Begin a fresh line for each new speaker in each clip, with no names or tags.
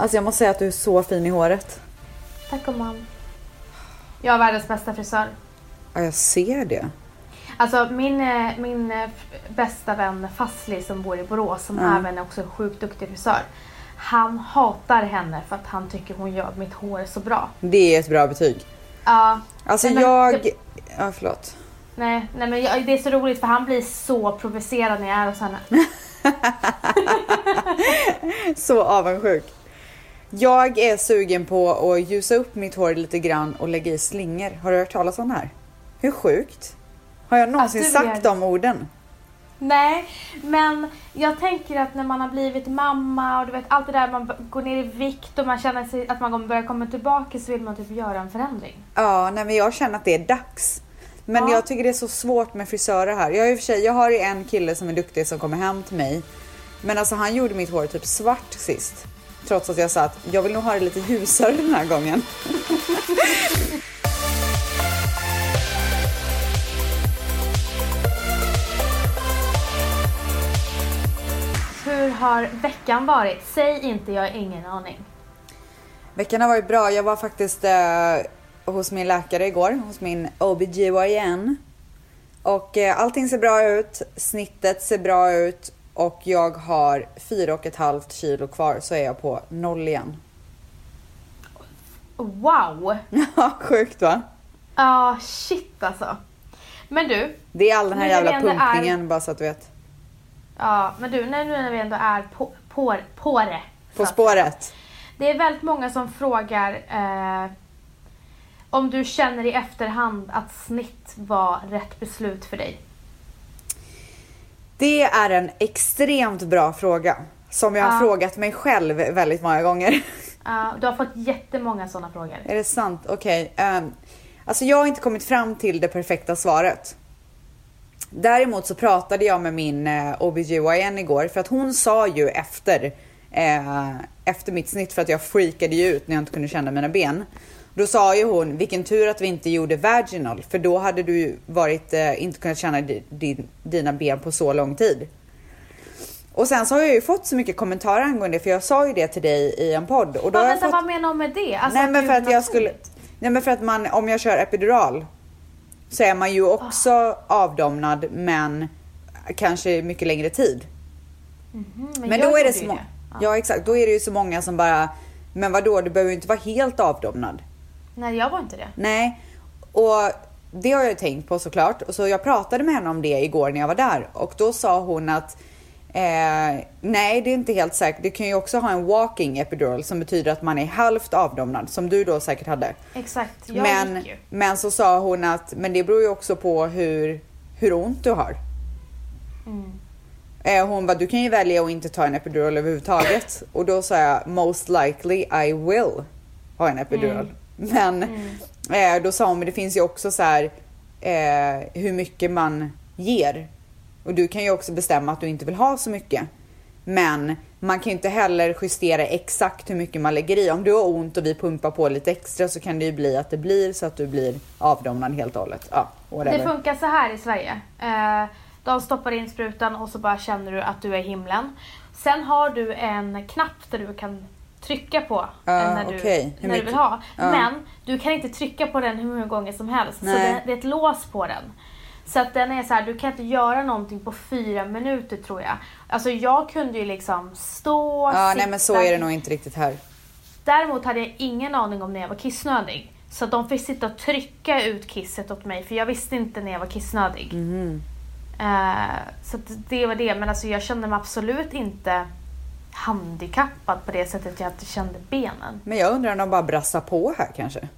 Alltså jag måste säga att du är så fin i håret.
Tack gumman. Jag har världens bästa frisör.
Ja, jag ser det.
Alltså min, eh, min eh, bästa vän Fasli som bor i Borås som
Ja.
även är också en sjukt duktig frisör. Han hatar henne för att han tycker hon gör mitt hår så bra.
Det är ett bra betyg.
Ja,
Alltså
men
jag...
det-
Ja, förlåt.
nej, nej men jag, det är så roligt för han blir så provocerad när jag är hos henne.
Så avundsjuk. Jag är sugen på att ljusa upp mitt hår lite grann och lägga i slingor. Har du hört talas om det här? Hur sjukt? Har jag någonsin
du
sagt de orden?
Nej, men jag tänker att när man har blivit mamma och du vet allt det där man går ner i vikt och man känner sig att man börjar komma tillbaka så vill man typ göra en förändring.
Ja, nej men jag känner att det är dags. Men
Ja.
jag tycker det är så svårt med frisörer här. Jag i och för sig, jag har ju en kille som är duktig som kommer hem till mig. Men alltså han gjorde mitt hår typ svart sist. Trots att jag sa att jag vill nog ha det lite ljusare den här gången.
Hur har veckan varit? Säg inte jag har ingen aning.
Veckan har varit bra. Jag var faktiskt eh, hos min läkare igår, hos min OBGYN. Och eh, allting ser bra ut, snittet ser bra ut och jag har fyra och ett halvt kilo kvar så är jag på noll igen.
Wow!
Ja, sjukt va?
Ja, shit alltså. Men du,
Det är all den här jävla
ändå är-
pumpningen bara så att du vet.
ja, men du, nu när vi ändå är på, på, på det.
På spåret.
Det är väldigt många som frågar eh, om du känner i efterhand att snitt var rätt beslut för dig.
Det är en extremt bra fråga. Som jag har
Ja.
frågat mig själv väldigt många gånger.
Ja, du har fått jättemånga sådana frågor.
Är det sant? Okej. ehm, alltså jag har inte kommit fram till det perfekta svaret. Däremot så pratade jag med min eh, OBGYN igår för att hon sa ju efter, eh, efter mitt snitt för att jag freakade ju ut när jag inte kunde känna mina ben. Då sa ju hon, vilken tur att vi inte gjorde vaginal för då hade du varit, eh, inte kunnat känna di, din, dina ben på så lång tid. Och sen så har jag ju fått så mycket kommentarer angående det för jag sa ju det till dig i en podd. Och då
Vad,
har
vänta,
fått...
vad menar hon med det? Alltså,
Nej men för
det
att jag skulle, nej men för att man, om jag kör epidural så är man ju också avdomnad men kanske mycket längre tid.
Mhm,
Men,
jag
då är det så många,
Ja.
ja exakt, då är det ju så många som bara, men vadå du behöver ju inte vara helt avdomnad.
Nej, jag var inte det.
Nej, och det har jag tänkt på såklart. Och så jag pratade med henne om det igår när jag var där och då sa hon att eh, nej, det är inte helt säkert. Du kan ju också ha en walking epidural som betyder att man är halvt avdomnad som du då säkert hade.
Exakt, jag
Men,
gick ju.
men så sa hon att men det beror ju också på hur, hur ont du har.
Mm.
Eh, Hon bara, du kan ju välja att inte ta en epidural överhuvudtaget. Och då sa jag, most likely I will ha en epidural. Men eh, då sa hon, men det finns ju också så här eh, hur mycket man ger. Och du kan ju också bestämma att du inte vill ha så mycket. Men man kan ju inte heller justera exakt hur mycket man lägger i. Om du har ont och vi pumpar på lite extra så kan det ju bli att det blir så att du blir avdomnad helt och hållet. Ja, whatever.
Det funkar så här i Sverige. Eh, de stoppar in sprutan och så bara känner du att du är i himlen. Sen har du en knapp där du kan trycka på
Ja,
eh, när, du, när du vill ha.
Ja.
Men du kan inte trycka på den hur många gånger som helst. Så
Nej.
det, det är ett lås på den. Så att den är så här, du kan inte göra någonting på fyra minuter tror jag. Alltså jag kunde ju liksom stå,
Ja,
sitta.
nej men så är det nog inte riktigt här.
Däremot hade jag ingen aning om när jag var kissnödig. Så de fick sitta och trycka ut kisset åt mig för jag visste inte när jag var kissnödig.
Mhm.
Eh, så det var det. Men alltså jag kände mig absolut inte handikappad på det sättet jag inte kände benen.
Men jag undrar om de bara brassar på här kanske.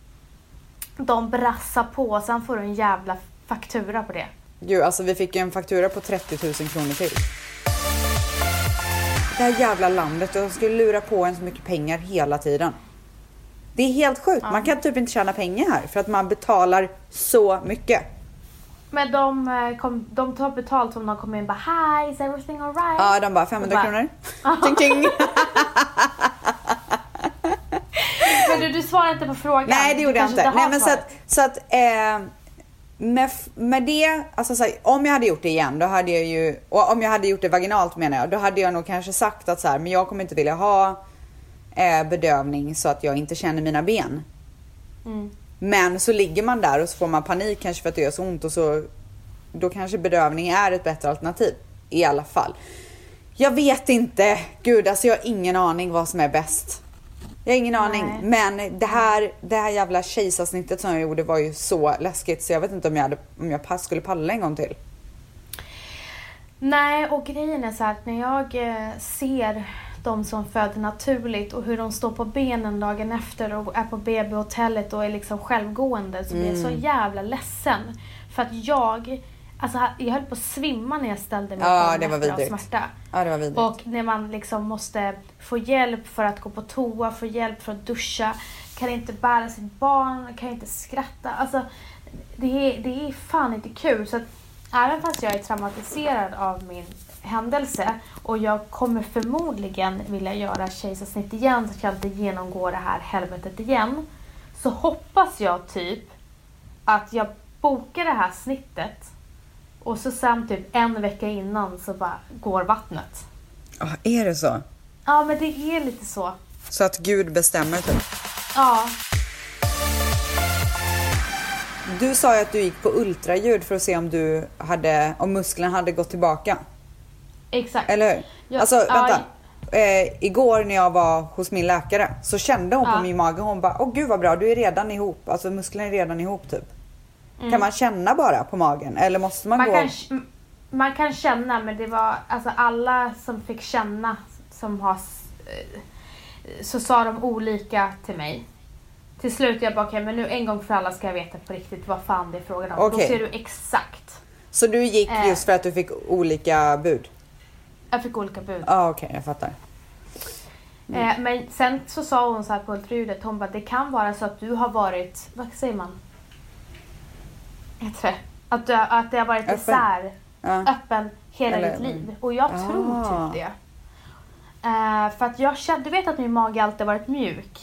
De brassar på, sen får du en jävla faktura på det.
Gud, alltså vi fick en faktura på 30 000 kronor till. Det här jävla landet, de skulle lura på en så mycket pengar hela tiden. Det är helt sjukt, man kan typ inte tjäna pengar här för att man betalar så mycket.
Men de, eh, kom, de tar betalt om de kommer in och bara Hi, is everything alright?
Ja, de bara 500
Bara-
kronor. Ting, ting.
Men du, du svarar inte på frågan.
Nej, det gjorde jag inte. Nej, men så att, så att eh, med, med det, alltså så här, om jag hade gjort det igen, då hade jag ju, och om jag hade gjort det vaginalt menar jag, då hade jag nog kanske sagt att så här, men jag kommer inte vilja ha eh, bedövning så att jag inte känner mina ben.
Mm.
Men så ligger man där och så får man panik kanske för att det gör så ont och så då kanske bedövning är ett bättre alternativ i alla fall. Jag vet inte. Gud, alltså jag har ingen aning vad som är bäst. Jag har ingen
Nej.
aning. Men det här, det här jävla kejsarsnittet som jag gjorde var ju så läskigt så jag vet inte om jag, hade, om jag skulle palla en gång till.
Nej, och grejen är så att när jag eh, ser de som föder naturligt och hur de står på benen dagen efter och är på BB-hotellet och är liksom självgående så blir jag så
Mm.
jävla ledsen. För att jag, alltså jag höll på att svimma när jag ställde mig
Ja,
dagen
det var vidrigt.
smärta.
Ja, det var vidrigt.
Och när man liksom måste få hjälp för att gå på toa, få hjälp för att duscha, kan inte bära sitt barn, kan inte skratta. Alltså, det är, det är fan inte kul. Så att även fast jag är traumatiserad av min händelse och jag kommer förmodligen vilja göra kejsarsnitt igen så att jag inte genomgår det här helvetet igen. Så hoppas jag typ att jag bokar det här snittet och så sen typ en vecka innan så bara går vattnet.
Ja, är det så?
Ja, men det är lite så.
Så att Gud bestämmer typ.
Ja,
Du sa ju att du gick på ultraljud för att se om du hade, om musklerna hade gått tillbaka.
Exakt.
Eller hur?
Ja,
alltså vänta. Eh, igår när jag var hos min läkare så kände hon
Ja.
på min mage, hon bara åh gud vad bra, du är redan ihop. Alltså musklerna är redan ihop typ.
Mm.
Kan man känna bara på magen eller måste man,
Man
gå?
kan, man kan känna, men det var alltså alla som fick känna som har eh, så sa de olika till mig. Till slut jag bara okej men nu en gång för alla ska jag veta på riktigt vad fan det är frågan om. Då
Okej.
ser du exakt.
Så du gick
Eh.
just för att du fick olika bud?
Jag fick olika bud.
Ja ah, okej jag fattar.
Eh, men sen så sa hon så här på ultraljudet, hon bara det kan vara så att du har varit, vad säger man? Heter det? Att, du, att det har varit
Öppen.
isär,
Ja.
öppen hela
Eller-
ditt liv. Och jag tror
Ah.
typ det. Eh, för att jag kände, du vet att min mage alltid varit mjuk.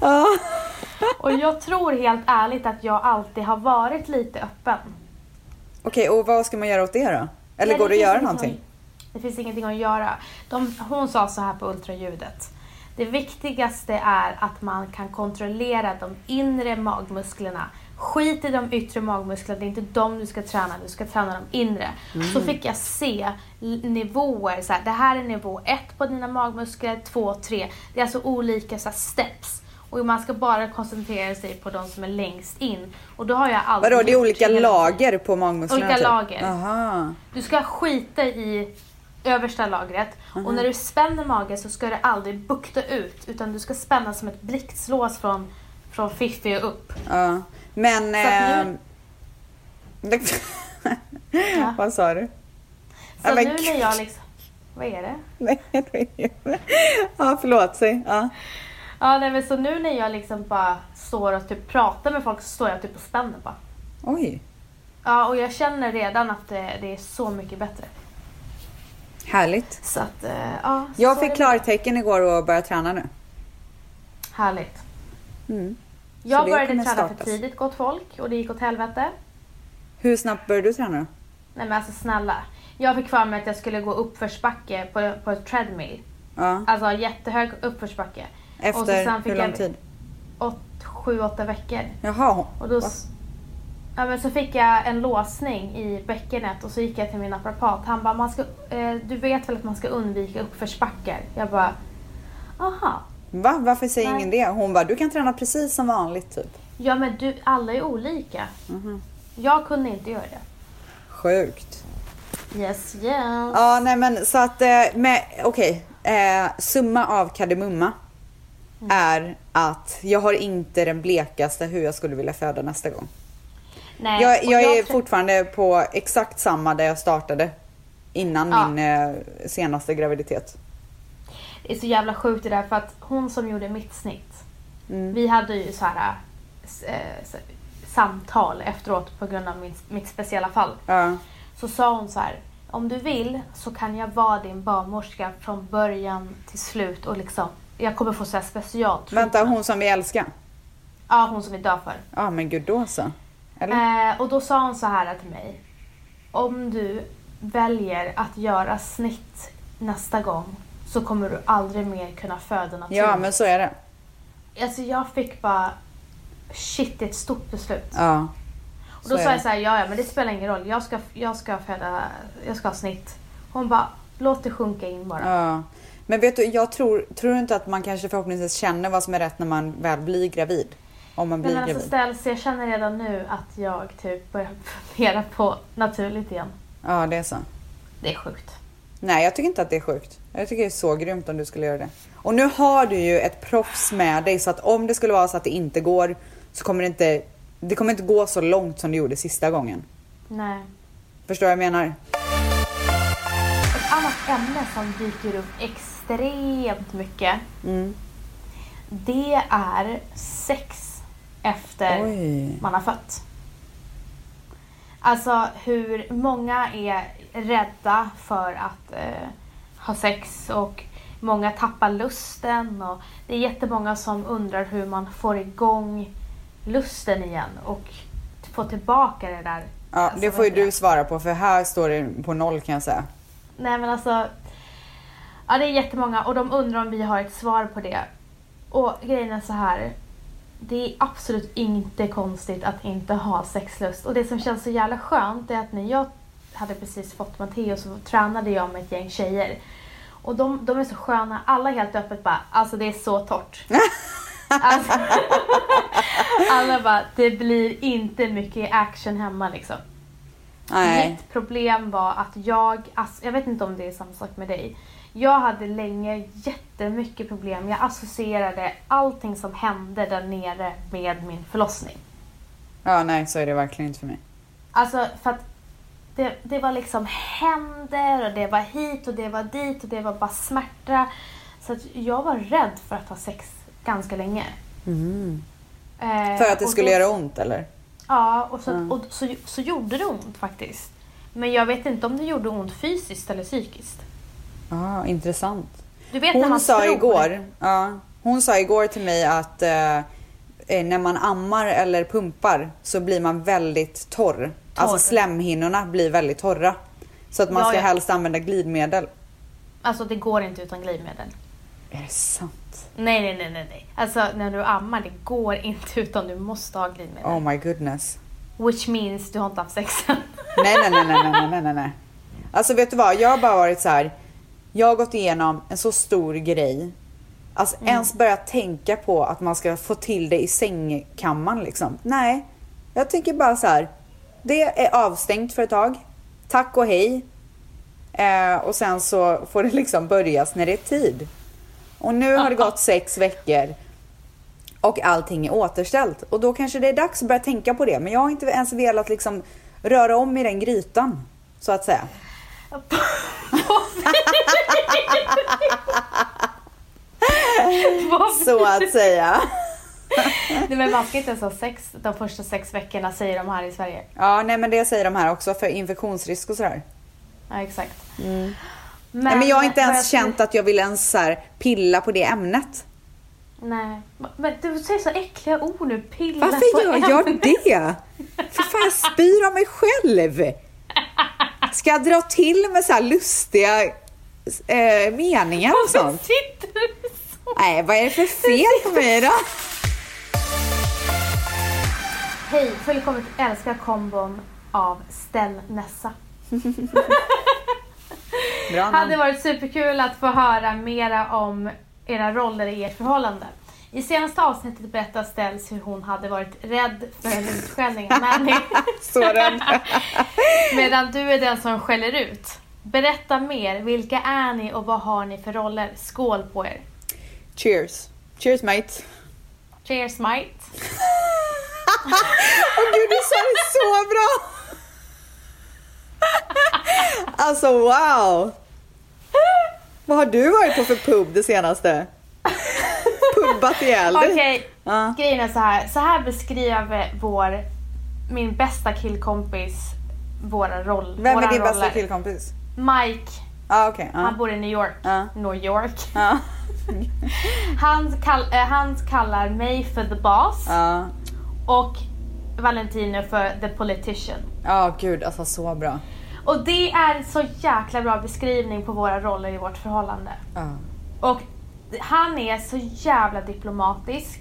Ja.
Och jag tror helt ärligt att jag alltid har varit lite öppen.
Okej och vad ska man göra åt det då? Eller
Nej,
går det att göra någonting?
att- Det finns ingenting att göra. De, hon sa så här på ultraljudet. Det viktigaste är att man kan kontrollera de inre magmusklerna. Skit i de yttre magmusklerna, det är inte de du ska träna, du ska träna de inre. Så fick jag se nivåer, så här, det här är nivå ett på dina magmuskler, två, tre. Det är alltså olika så här, steps. Och man ska bara koncentrera sig på de som är längst in. Och då har jag alltid
Vadå det är olika lager på magmusklerna?
Olika
typ?
lager.
Aha.
Du ska skita i översta lagret och när du spänner magen så ska du aldrig bukta ut utan du ska spänna som ett blixtlås från, från fiffi och upp.
Ja. Men...
Att
ehm,
Ja.
Vad sa du?
Så
Ja,
nu när jag liksom... Vad är det?
Nej, det är- ja, förlåt. Ja.
Ja, nej, men så nu när jag liksom bara står och typ pratar med folk så står jag typ och spänner bara.
Oj,
Ja, och jag känner redan att det, det är så mycket bättre.
härligt.
Så att, eh, ja.
Jag fick klartecken igår och börja träna nu.
Härligt.
Mm.
Jag började träna för
startas.
tidigt, gott folk, och det gick åt helvete.
Hur snabbt började du träna då?
Nej men alltså snälla. Jag fick för mig att jag skulle gå uppförsbacke på, på ett treadmill.
Ja.
Alltså jättehög uppförsbacke. Och så
Efter
sen fick
hur lång
jag
tid?
åt, sju, åtta veckor.
Jaha.
Och då,
Va?
ja, men så fick jag en låsning i bäckenet och så gick jag till min naprapat. Han bara, man ska, eh, du vet väl att man ska undvika uppförsbackar? Jag bara, aha.
Va? Varför säger
Nej.
ingen det? Hon bara, du kan träna precis som vanligt typ.
Ja men du, alla är olika.
Mhm.
Jag kunde inte göra det.
Sjukt.
Yes, yes.
Ja, nej men så att, eh, okej. Eh, summa av kardemumma
Mm.
Är att jag har inte den blekaste hur jag skulle vilja föda nästa gång.
Nej,
Jag,
och
jag är fortfarande på exakt samma där jag startade innan
Ja.
min eh, senaste graviditet.
Det är så jävla sjukt det där för att hon som gjorde mitt snitt.
Mm.
Vi hade ju så här s- samtal efteråt på grund av min, mitt speciella fall.
Ja.
Så sa hon så här. Om du vill så kan jag vara din barnmorska från början till slut och liksom jag kommer få så här special
Vänta, hon som vi älskar?
Ja, hon som vi dör för.
Ja men gud då så. Eller?
Eh, och då sa hon så här till mig. Om du väljer att göra snitt nästa gång så kommer du aldrig mer kunna föda naturligt.
Ja, men så är det.
Alltså jag fick bara, shit det är ett stort beslut.
Ja.
och då sa jag så här, ja ja men det spelar ingen roll, jag ska, jag ska föda, jag ska ha snitt. Hon bara, låt det sjunka in bara.
Ja. Men vet du, jag tror, tror inte att man kanske förhoppningsvis känner vad som är rätt när man väl blir gravid? Om man blir
men alltså
gravid.
ställs, jag känner redan nu att jag typ börjar fundera på naturligt igen.
Ja, det är så.
Det är sjukt.
Nej, jag tycker inte att det är sjukt. Jag tycker det är så grymt om du skulle göra det. Och nu har du ju ett proffs med dig så att om det skulle vara så att det inte går så kommer det inte, det kommer inte gå så långt som det gjorde sista gången.
Nej.
Förstår vad jag menar?
Ett annat ämne som dyker upp extremt mycket
Mm.
det är sex efter
Oj.
man har fött. Alltså hur många är rädda för att eh, ha sex och många tappar lusten och det är jättemånga som undrar hur man får igång lusten igen och får tillbaka det där.
Ja,
Alltså,
det får ju du svara på för här står det på noll kan jag säga.
Nej men alltså, ja det är jättemånga och de undrar om vi har ett svar på det. Och grejen är så här. Det är absolut inte konstigt att inte ha sexlust. Och det som känns så jävla skönt är att när jag hade precis fått Matteo så tränade jag med ett gäng tjejer. Och de, de är så sköna, alla helt öppet bara, alltså det är så torrt. alltså, alla bara, det blir inte mycket action hemma liksom.
Nej.
Mitt problem var att jag, alltså, jag vet inte om det är samma sak med dig. Jag hade länge jättemycket problem. Jag associerade allting som hände där nere med min förlossning.
Ja, nej, så är det verkligen inte för mig.
Alltså för att det, det var liksom händer och det var hit och det var dit och det var bara smärta. Så att jag var rädd för att ha sex ganska länge. Eh,
Mm. För att det skulle
då-
göra ont eller?
Ja, och, så,
Mm.
och så, så gjorde det ont faktiskt. Men jag vet inte om det gjorde ont fysiskt eller psykiskt.
Ja, intressant.
Du vet när
Hon
man
sa
tror.
igår, ja, hon sa igår till mig att eh, eh, när man ammar eller pumpar så blir man väldigt torr. Alltså slemhinnorna blir väldigt torra. Så att man
Ja,
ska
ja.
helst använda glidmedel.
Alltså det går inte utan glidmedel.
Är det sant?
Nej, nej, nej, nej, nej. Alltså när du ammar, det går inte utan du måste ha glidmedel.
Oh my goodness.
Which means du har inte haft sex än.
Nej, nej, nej, nej, nej, nej, nej, nej. Alltså vet du vad, jag har bara varit så här. Jag har gått igenom en så stor grej. Alltså
Mm.
ens börja tänka på att man ska få till det i sängkammaren liksom. Nej, jag tänker bara så här. Det är avstängt för ett tag. Tack och hej. Eh, och sen så får det liksom börjas när det är tid. Och nu har det gått sex veckor. Och allting är återställt. Och då kanske det är dags att börja tänka på det. Men jag har inte ens velat liksom röra om i den grytan. Så att säga. Så att säga.
Nej, men man ska inte ens ha sex de första sex veckorna säger de här i Sverige.
Ja, nej men det säger de här också för infektionsrisk och sådär.
Ja, exakt.
nej, men jag har inte ens
jag-
känt att jag vill ens så här pilla på det ämnet.
Nej. Men du säger så äckliga ord nu. Pilla på
Varför gör jag
ämnet.
det? För fan, jag spyr av mig själv. Ska jag dra till med så här lustiga eh, meningar och
Varför
sånt?
sitter du så?
Nej, vad är det för fel på mig då?
Hej, välkommen till Älskar kombon av Ställ Nessa.
Bra
hade varit superkul att få höra mera om era roller i ert förhållande. I senaste avsnittet berättar Ställs hur hon hade varit rädd för en utskällning av Nanny.
Så rädd.
Medan du är den som skäller ut. Berätta mer, vilka är ni och vad har ni för roller? Skål på er!
Cheers. Cheers mate.
Cheers mate!
Åh gud, du sa det så bra! Alltså wow! Vad har du varit på för pub det senaste? Pubbat ihjäl dig?
Okej,
Ja.
grejen är så här. Så här beskrev vår, min bästa killkompis våra roll,
Vem är
våra
din bästa
roller.
killkompis?
Mike,
Ah, okej.
han
ja.
bor i New York.
Ja.
New York.
Ja.
Han, kall, eh, han kallar mig för the boss och Valentino för the politician.
Ja, gud alltså så bra.
Och det är så jäkla bra beskrivning på våra roller i vårt förhållande. Och han är så jävla diplomatisk.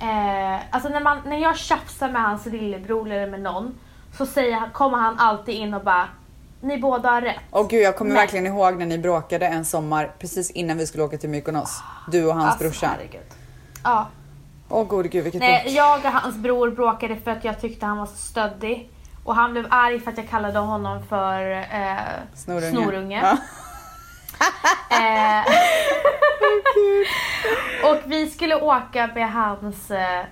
Eh, alltså när, man, när jag tjafsar med hans lillebror eller med någon så säger han, kommer han alltid in och bara Ni båda har rätt.
Och gud jag kommer
Nej.
verkligen ihåg när ni bråkade en sommar precis innan vi skulle åka till Mykonos. Du och hans
Alltså,
brorsa.
herregud. Ja.
Åh gode gud vilket
Nej, jag och hans bror bråkade för att jag tyckte han var så stöddig. Och han blev arg för att jag kallade honom för eh,
Snorunge.
snorunge.
Ja.
Eh, och vi skulle åka med hans eh,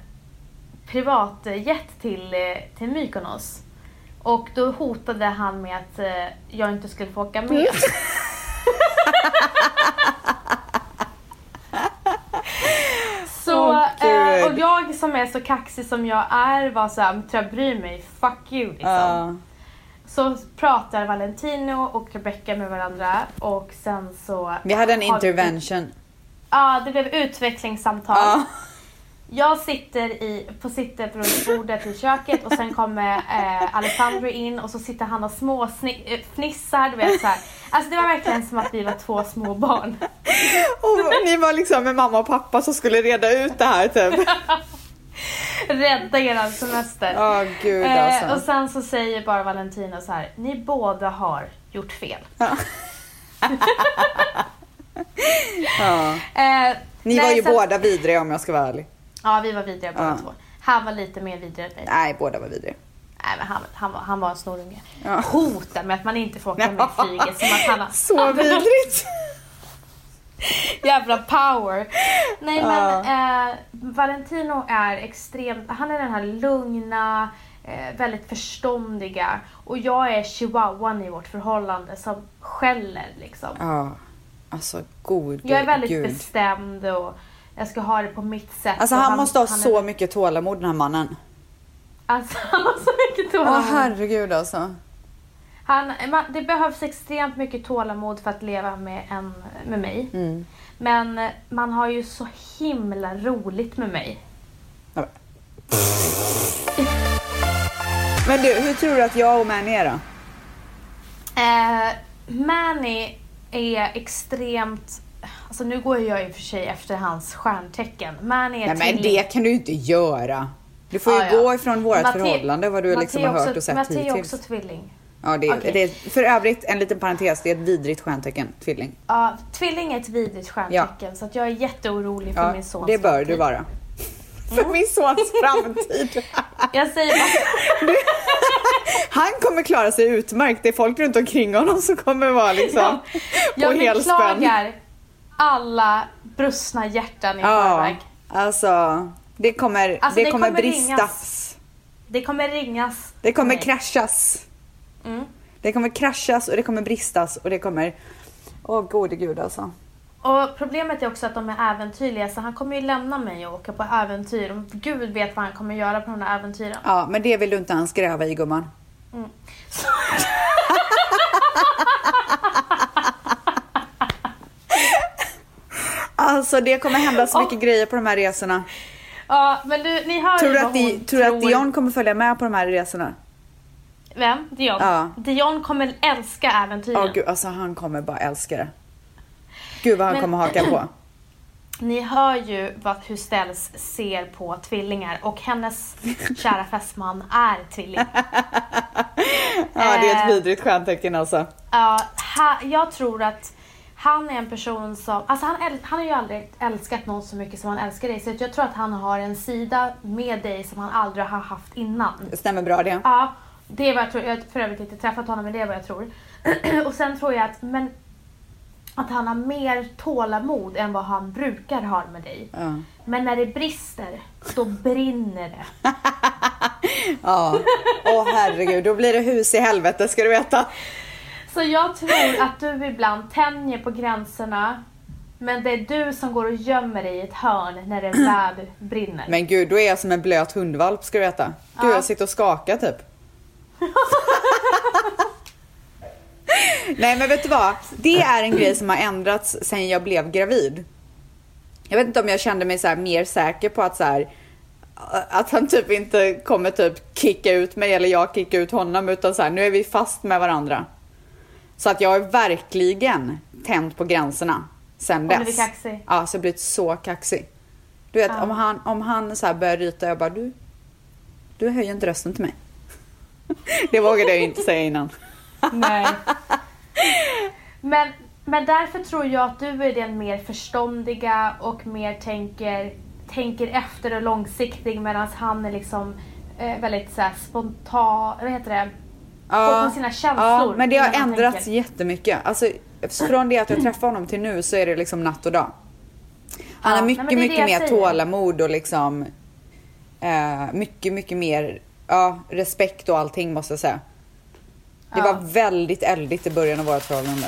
privatjet till, eh, till Mykonos. Och då hotade han med att eh, jag inte skulle få åka med. Så,
Åh,
eh, och jag som är så kaxig som jag är var såhär, jag bryr mig? Fuck you liksom.
Ja.
Så pratar Valentino och Rebecca med varandra och sen så...
Vi hade en intervention.
Ja, det blev utvecklingssamtal.
Ja.
Jag sitter i, på sitter runt bordet i köket och sen kommer eh, Alessandro in och så sitter han och små sni- eh, fnissar, du vet så här. Alltså det var verkligen som att vi var två små barn.
Och ni var liksom med mamma och pappa som skulle reda ut det här typ.
Rädda eran semester.
Åh gud
Eh, och
alltså.
sen så säger bara Valentino så här, ni båda har gjort fel.
Ja.
Eh,
Ni var ju
sen-
båda vidriga om jag ska vara ärlig.
Ja, vi var vidriga båda
Ja.
två. Han var lite mer vidrig än mig.
Nej, båda var vidriga.
Nej, men han, han, var, han var en snorunge.
Ja.
Hotar med att man inte får åka med flyget. Som att han har
Så vidrigt.
jävla power. Nej
Ja.
men eh, Valentino är extremt, han är den här lugna, eh, väldigt förståndiga. Och jag är chihuahuan i vårt förhållande som skäller liksom.
Ja, alltså god
Jag är väldigt
gud.
bestämd och jag ska ha det på mitt sätt.
Alltså
och
han, måste ha
han
så
är,
mycket tålamod den här mannen.
Alltså han har så mycket
Åh
tålamod.
herregud alltså.
Han, man, det behövs extremt mycket tålamod för att leva med, en, med mig.
Mm.
Men man har ju så himla roligt med mig.
Ja, Men du, hur tror du att jag och Manny är då?
Eh, Manny är extremt... Alltså nu går jag i och för sig efter hans stjärntecken. Manny är
Nej men
tvilling.
det kan du inte göra. Du får ju
Ja, ja.
gå ifrån vårt
Mate-
förhållande vad du liksom
Matteo
har hört och sett
Matteo är
hittills.
också tvilling.
Ja, det är,
Okej.
det är, för övrigt, en liten parentes, det är ett vidrigt stjärntecken, tvilling.
Ja, tvilling är ett vidrigt stjärntecken så att jag är jätteorolig för
Ja,
min sons
det bör du vara. För min sons framtid.
Jag säger bara...
Han kommer klara sig utmärkt. Det är folk runt omkring honom som kommer vara liksom
Ja, jag
på helspänn.
beklagar alla brustna hjärtan i
Ja,
förväg.
alltså det kommer,
Alltså,
det
det
kommer
kommer
bristas.
ringas. Det kommer ringas.
Det kommer
Nej.
kraschas.
Mm.
Det kommer kraschas och det kommer bristas och det kommer... Åh gode gud alltså.
Och problemet är också att de är äventyrliga så han kommer ju lämna mig och åka på äventyr. Och Gud vet vad han kommer göra på de här äventyren.
Ja, men det vill du inte ens gräva i gumman. Alltså det kommer hända så mycket grejer på de här resorna.
Ja, men du, ni hör
Tror du att, Di,
hon
tror du att Dion kommer följa med på de här resorna?
Vem? Dion?
Ja.
Dion kommer älska äventyren.
Ja, gud, alltså han kommer bara älska det. Gud vad han
Men-
kommer haka på.
Ni hör ju vad, hur Ställs ser på tvillingar och hennes kära fästman är tvilling.
Ja, det är ett
Eh.
vidrigt stjärntecken alltså.
Ja, ha, jag tror att han är en person som, alltså han, äl, han har ju aldrig älskat någon så mycket som han älskar dig. Så jag tror att han har en sida med dig som han aldrig har haft innan.
Det stämmer bra det.
Ja, det är vad jag tror. Jag har för övrigt inte träffat honom men det är vad jag tror. och sen tror jag att, men, att han har mer tålamod än vad han brukar ha med dig.
Ja.
Men när det brister, då brinner det.
Ja. Åh herregud, då blir det hus i helvete ska du veta.
Så jag tror att du ibland tänjer på gränserna men det är du som går och gömmer dig i ett hörn när det väl brinner.
Men gud, då är jag som en blöt hundvalp ska du veta. Gud,
Ja.
jag sitter och skakar typ. Nej men vet du vad? Det är en grej som har ändrats sen jag blev gravid. Jag vet inte om jag kände mig så mer säker på att så här, att han typ inte kommer typ kicka ut mig eller jag kicka ut honom utan så här, nu är vi fast med varandra. Så att jag har verkligen tänt på gränserna sen dess.
blivit kaxig.
Ja, så jag blivit så kaxig. Du vet,
Ja.
om han, om han så här börjar ryta, jag bara du, du höjer inte rösten till mig. Det vågade jag inte säga innan.
Nej. Men, men därför tror jag att du är den mer förståndiga och mer tänker, tänker efter och långsiktig medan han är liksom eh, väldigt så spontan, vad heter det? Går på sina känslor
Ja, men det har ändrats
tänker.
jättemycket. Alltså, från det att jag träffade honom till nu så är det liksom natt och dag. Han
Ja,
har mycket, mycket mer
säger.
tålamod och liksom eh, mycket, mycket mer ja, respekt och allting måste jag säga. Det
Ja.
var väldigt eldigt i början av vårt förhållande.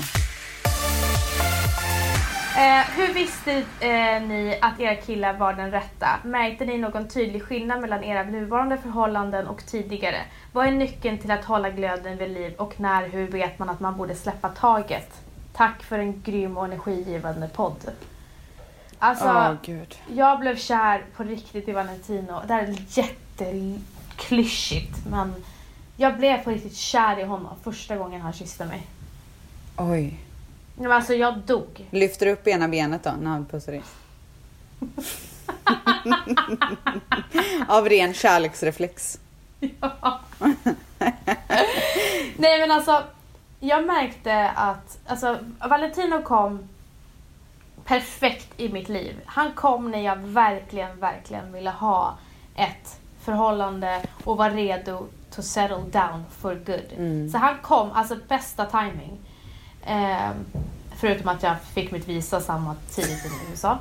Eh, hur visste eh, ni att era killar var den rätta? Märkte ni någon tydlig skillnad mellan era nuvarande förhållanden och tidigare? Vad är nyckeln till att hålla glöden vid liv och när, hur vet man att man borde släppa taget? Tack för en grym och energigivande podd. Alltså,
gud.
jag blev kär på riktigt i Valentino. Det här är jätteklyschigt men jag blev på riktigt kär i honom första gången han kysste mig.
Oj.
Men Alltså jag dog.
Lyfter upp ena benet då när han pussar in? Av ren kärleksreflex.
Nej men alltså, jag märkte att alltså, Valentino kom perfekt i mitt liv. Han kom när jag verkligen, verkligen ville ha ett förhållande och var redo to settle down for good.
Mm.
Så han kom, alltså bästa timing. Ehm, förutom att jag fick mitt visa samma tidigt i USA.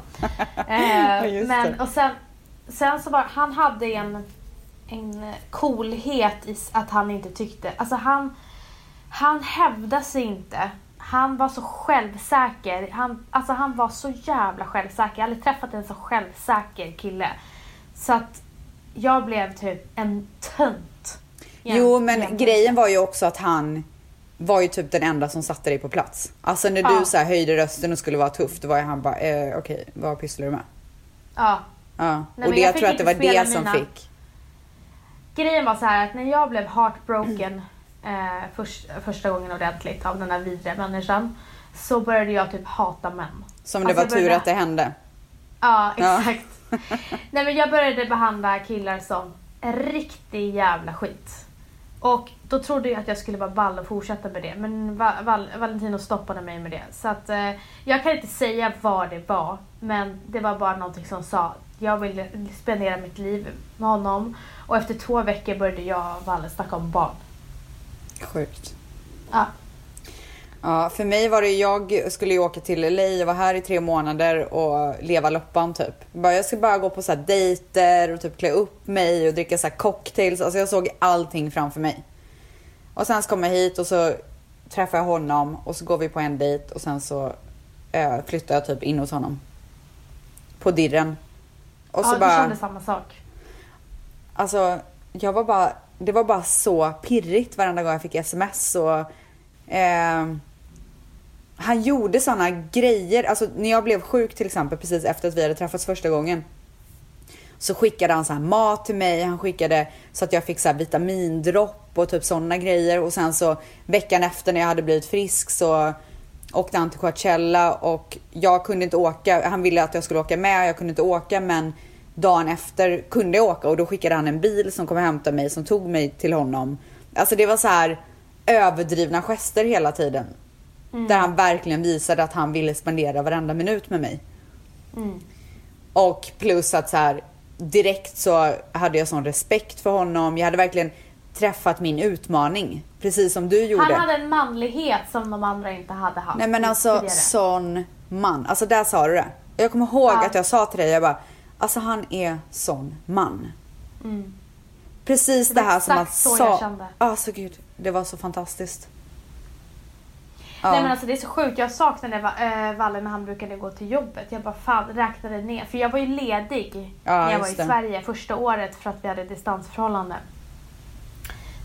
Just
men, och sen, sen så var han hade en, en coolhet i att han inte tyckte, alltså han, han hävdade sig inte. Han var så självsäker. Han, alltså han var så jävla självsäker. Jag har aldrig träffat en så självsäker kille. Så att jag blev typ en tönt.
Jo, men
Jämt-
grejen var ju också att han var ju typ den enda som satte dig på plats. Alltså när
Ja.
du så här höjde rösten och skulle vara tuff, då var ju han bara, eh, okej, vad pysslar du med?
Ja.
Ja.
Nej,
och det
jag
jag tror att det var det som
mina-
fick.
Grejen var så här att när jag blev heartbroken eh, först, första gången ordentligt av den här vidriga människan så började jag typ hata män.
Som det
Alltså,
var tur
började-
att det hände.
Ja,
Ja.
exakt. Nej men jag började behandla killar som riktig jävla skit. Och då trodde jag att jag skulle vara ball och fortsätta med det. Men Va- Val- Valentino stoppade mig med det. Så att eh, jag kan inte säga vad det var. Men det var bara någonting som sa jag vill spendera mitt liv med honom. Och efter två veckor började jag och Valle snacka om barn.
Sjukt.
Ja.
Ja, för mig var det, jag skulle ju åka till LA och vara här i tre månader och leva loppan typ. Bara, jag ska bara gå på så här dejter och typ klä upp mig och dricka så här cocktails. Alltså jag såg allting framför mig. Och sen så kom jag hit och så träffar jag honom och så går vi på en dejt och sen så eh, flyttar jag typ in hos honom. På dirren. Och så
ja,
bara...
du kände samma sak.
Alltså, jag var bara, det var bara så pirrigt varenda gång jag fick sms och eh, han gjorde sådana grejer. Alltså när jag blev sjuk till exempel precis efter att vi hade träffats första gången. Så skickade han så här mat till mig, han skickade så att jag fick så här vitamindropp och typ sådana grejer. Och sen så veckan efter när jag hade blivit frisk så åkte han till Coachella och jag kunde inte åka. Han ville att jag skulle åka med, jag kunde inte åka men dagen efter kunde jag åka och då skickade han en bil som kom och hämtade mig som tog mig till honom. Alltså det var så här överdrivna gester hela tiden. Där han verkligen visade att han ville spendera varenda minut med mig.
Mm.
Och plus att så här direkt så hade jag sån respekt för honom. Jag hade verkligen träffat min utmaning. Precis som du gjorde.
Han hade en manlighet som de andra inte hade haft
Nej men alltså
tidigare.
sån man. Alltså där sa du det. Jag kommer ihåg
Ja.
att jag sa till dig, jag bara, alltså han är sån man.
Mm.
Precis
Det
det, här som man
exakt så
sa.
jag kände.
Alltså gud, det var så fantastiskt. Ja.
Nej men alltså det är så sjukt, jag saknade eh, Valle när han brukade gå till jobbet. Jag bara fan räknade ner, för jag var ju ledig
Ja,
när jag var i
det.
Sverige första året för att vi hade distansförhållande.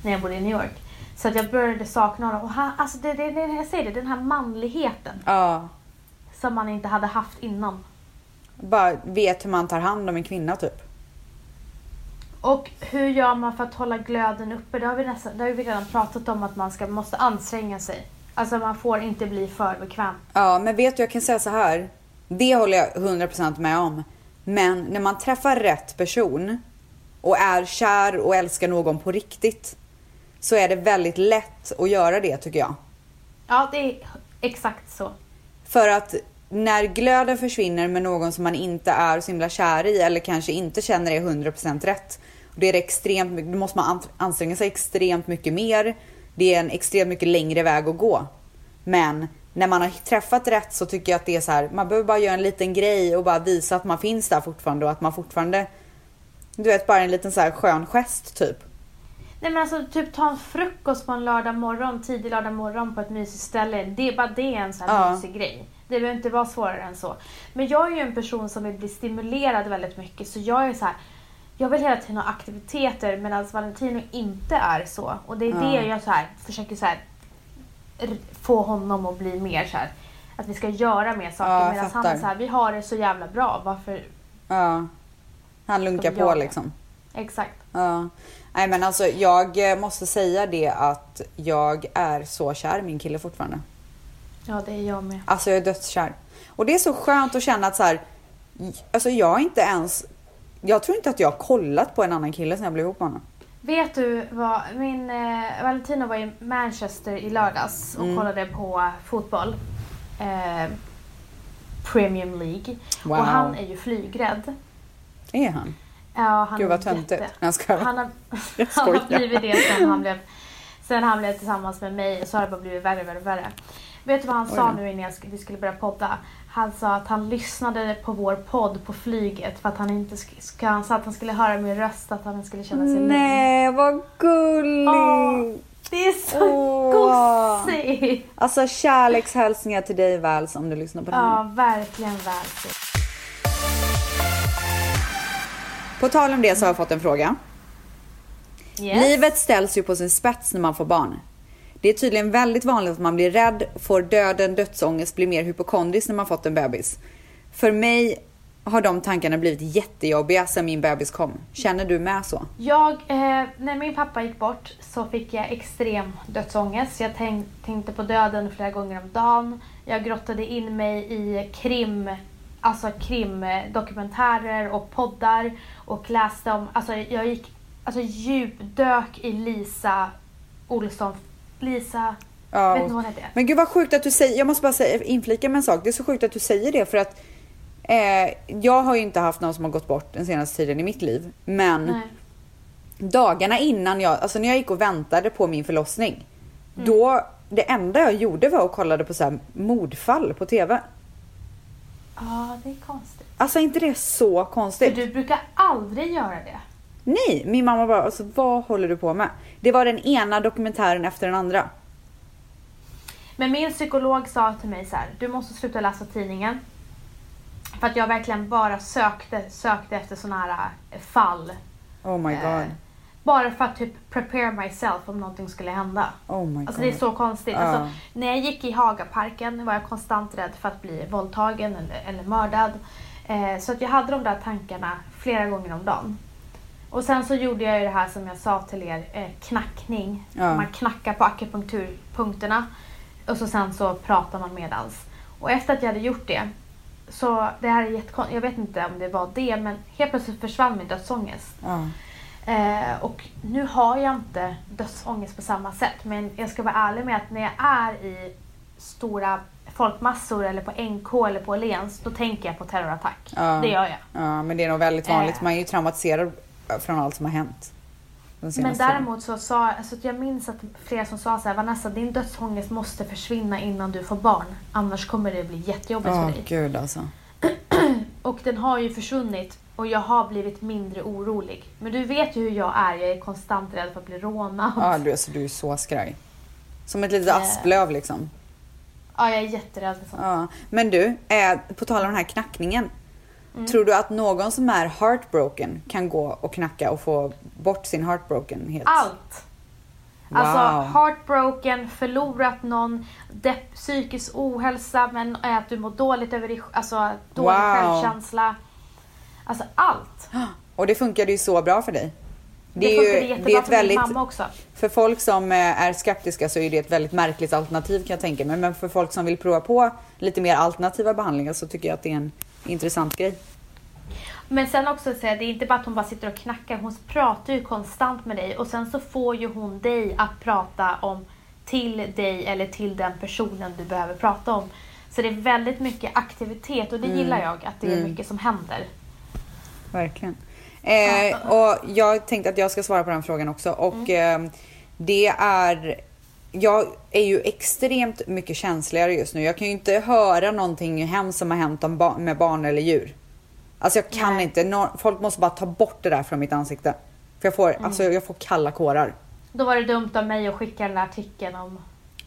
När jag bodde i New York. Så att jag började sakna honom. Och han, alltså det, det, det, jag säger det, den här manligheten
ja.
som man inte hade haft innan.
Bara vet hur man tar hand om en kvinna typ.
Och hur gör man för att hålla glöden uppe? Det har vi, nästan, det har vi redan pratat om att man ska, måste anstränga sig. Alltså man får inte bli för bekväm.
Ja, men vet du, jag kan säga så här. Det håller jag 100% med om. Men när man träffar rätt person och är kär och älskar någon på riktigt så är det väldigt lätt att göra det tycker jag.
Ja, det är exakt så.
För att när glöden försvinner med någon som man inte är så himla kär i eller kanske inte känner är 100% rätt. Då, är det extremt, då måste man anstränga sig extremt mycket mer. Det är en extremt mycket längre väg att gå. Men när man har träffat rätt så tycker jag att det är så här, man behöver bara göra en liten grej och bara visa att man finns där fortfarande och att man fortfarande, du vet bara en liten så här skön gest typ.
Nej men alltså typ ta en frukost på en lördag morgon, tidig lördag morgon på ett mysigt ställe. Det är bara det är en sån här
Ja.
mysig grej. Det behöver inte vara svårare än så. Men jag är ju en person som vill bli stimulerad väldigt mycket så jag är så här. Jag vill hela tiden ha aktiviteter medan Valentino inte är så. Och det är det
Ja.
jag så här, försöker så här, få honom att bli mer så här. Att vi ska göra mer saker
Ja,
medan han är så här, vi har det så jävla bra. Varför?
Ja. Han lunkar på liksom.
Exakt.
Ja. Nej men alltså jag eh, måste säga det att jag är så kär i min kille fortfarande.
Ja det är jag med.
Alltså jag är dödskär. Och det är så skönt att känna att så här, alltså jag har inte ens, jag tror inte att jag har kollat på en annan kille sen jag blev ihop med honom.
Vet du vad, min eh, Valentino var i Manchester i lördags och
Mm.
kollade på fotboll. Eh, Premium League.
Wow.
Och han är ju flygrädd.
Är han?
Ja, han
Gud vad töntigt.
jätte-. Han har, han har blivit det sen han blev, sen han blev tillsammans med mig så har det bara blivit värre, värre, värre. Vet du vad han
Oj
sa nu innan vi skulle börja podda? Han sa att han lyssnade på vår podd på flyget för att han inte sk- ska, han sa att han skulle höra min röst, att han skulle känna sig lugn.
Nej vad gulligt.
Åh, Det är så
Åh.
gosigt!
Alltså kärlekshälsningar till dig Vals om du lyssnar på det här.
Ja, verkligen det.
På tal om det så har jag fått en fråga.
Yes.
Livet ställs ju på sin spets när man får barn. Det är tydligen väldigt vanligt att man blir rädd, får döden, dödsångest, blir mer hypokondrisk när man fått en bebis. För mig har de tankarna blivit jättejobbiga sen min bebis kom. Känner du med så?
Jag, eh, när min pappa gick bort så fick jag extrem dödsångest. Jag tänk, tänkte på döden flera gånger om dagen. Jag grottade in mig i krim, alltså krimdokumentärer och poddar och läste om, alltså jag gick, alltså djupdök i Lisa Olsson, Lisa,
Ja.
vet inte vad hon heter?
Men gud vad sjukt att du säger, jag måste bara säga, inflika med en sak. Det är så sjukt att du säger det för att eh, jag har ju inte haft någon som har gått bort den senaste tiden i mitt liv. Men
Nej.
dagarna innan jag, alltså när jag gick och väntade på min förlossning.
Mm.
Då, det enda jag gjorde var att kolla på så här mordfall på TV.
Ja, det är konstigt.
Alltså är inte det så
För
konstigt?
du brukar aldrig göra det.
Nej, min mamma bara, alltså vad håller du på med? Det var den ena dokumentären efter den andra.
Men min psykolog sa till mig så här, du måste sluta läsa tidningen. För att jag verkligen bara sökte, sökte efter sådana här eh, fall.
Oh my god.
Eh, bara för att typ prepare myself om någonting skulle hända.
Oh my
Alltså
god.
det är så konstigt.
Ja.
Alltså, när jag gick i Hagaparken var jag konstant rädd för att bli våldtagen eller, eller mördad. Eh, så att jag hade de där tankarna flera gånger om dagen. Och sen så gjorde jag ju det här som jag sa till er, eh, knackning.
Ja.
Man knackar på akupunkturpunkterna och så sen så pratar man medans. Och efter att jag hade gjort det, så det här är jättekonstigt, jag vet inte om det var det, men helt plötsligt försvann min dödsångest.
Ja.
Eh, och nu har jag inte dödsångest på samma sätt. Men jag ska vara ärlig med att när jag är i stora folkmassor eller på NK eller på Åhléns, då tänker jag på terrorattack.
Ja.
Det gör jag.
ja, men det är nog väldigt vanligt.
Eh.
Man är ju traumatiserad från allt som har hänt.
Men däremot så sa, alltså jag minns att flera som sa så här, Vanessa din dödsångest måste försvinna innan du får barn. Annars kommer det bli jättejobbigt
Åh
för dig.
gud alltså.
Och den har ju försvunnit och jag har blivit mindre orolig. Men du vet ju hur jag är, jag är konstant rädd för att bli rånad.
Ja, du, alltså, du är så skraj. Som ett litet
Eh.
asplöv liksom.
Ja, jag är jätterädd för sånt.
Ja. Men du, eh, på tal om den här knackningen.
Mm.
Tror du att någon som är heartbroken kan gå och knacka och få bort sin heartbrokenhet?
Allt! Alltså
Wow.
heartbroken, förlorat någon, depp, psykisk ohälsa, men att du mår dåligt över dig, alltså dålig
Wow.
självkänsla. Alltså allt.
Och det funkade ju så bra för dig.
Det,
är
funkade
ju-
jättebra
det är ett väldigt-
mamma också.
För folk som eh, är skeptiska så är det ett väldigt märkligt alternativ kan jag tänka mig. Men för folk som vill prova på lite mer alternativa behandlingar så tycker jag att det är en intressant grej.
Men sen också säga, det är inte bara att hon bara sitter och knackar, hon pratar ju konstant med dig och sen så får ju hon dig att prata om till dig eller till den personen du behöver prata om. Så det är väldigt mycket aktivitet och det
Mm.
gillar jag, att det är mycket som händer.
Verkligen. Eh, och jag tänkte att jag ska svara på den frågan också. Och eh, det är... Jag är ju extremt mycket känsligare just nu. Jag kan ju inte höra någonting hemskt som har hänt med barn eller djur. Alltså jag kan
Nej.
inte. Folk måste bara ta bort det där från mitt ansikte. För jag får, alltså, jag får kalla kårar.
Då var det dumt av mig att skicka den där artikeln om...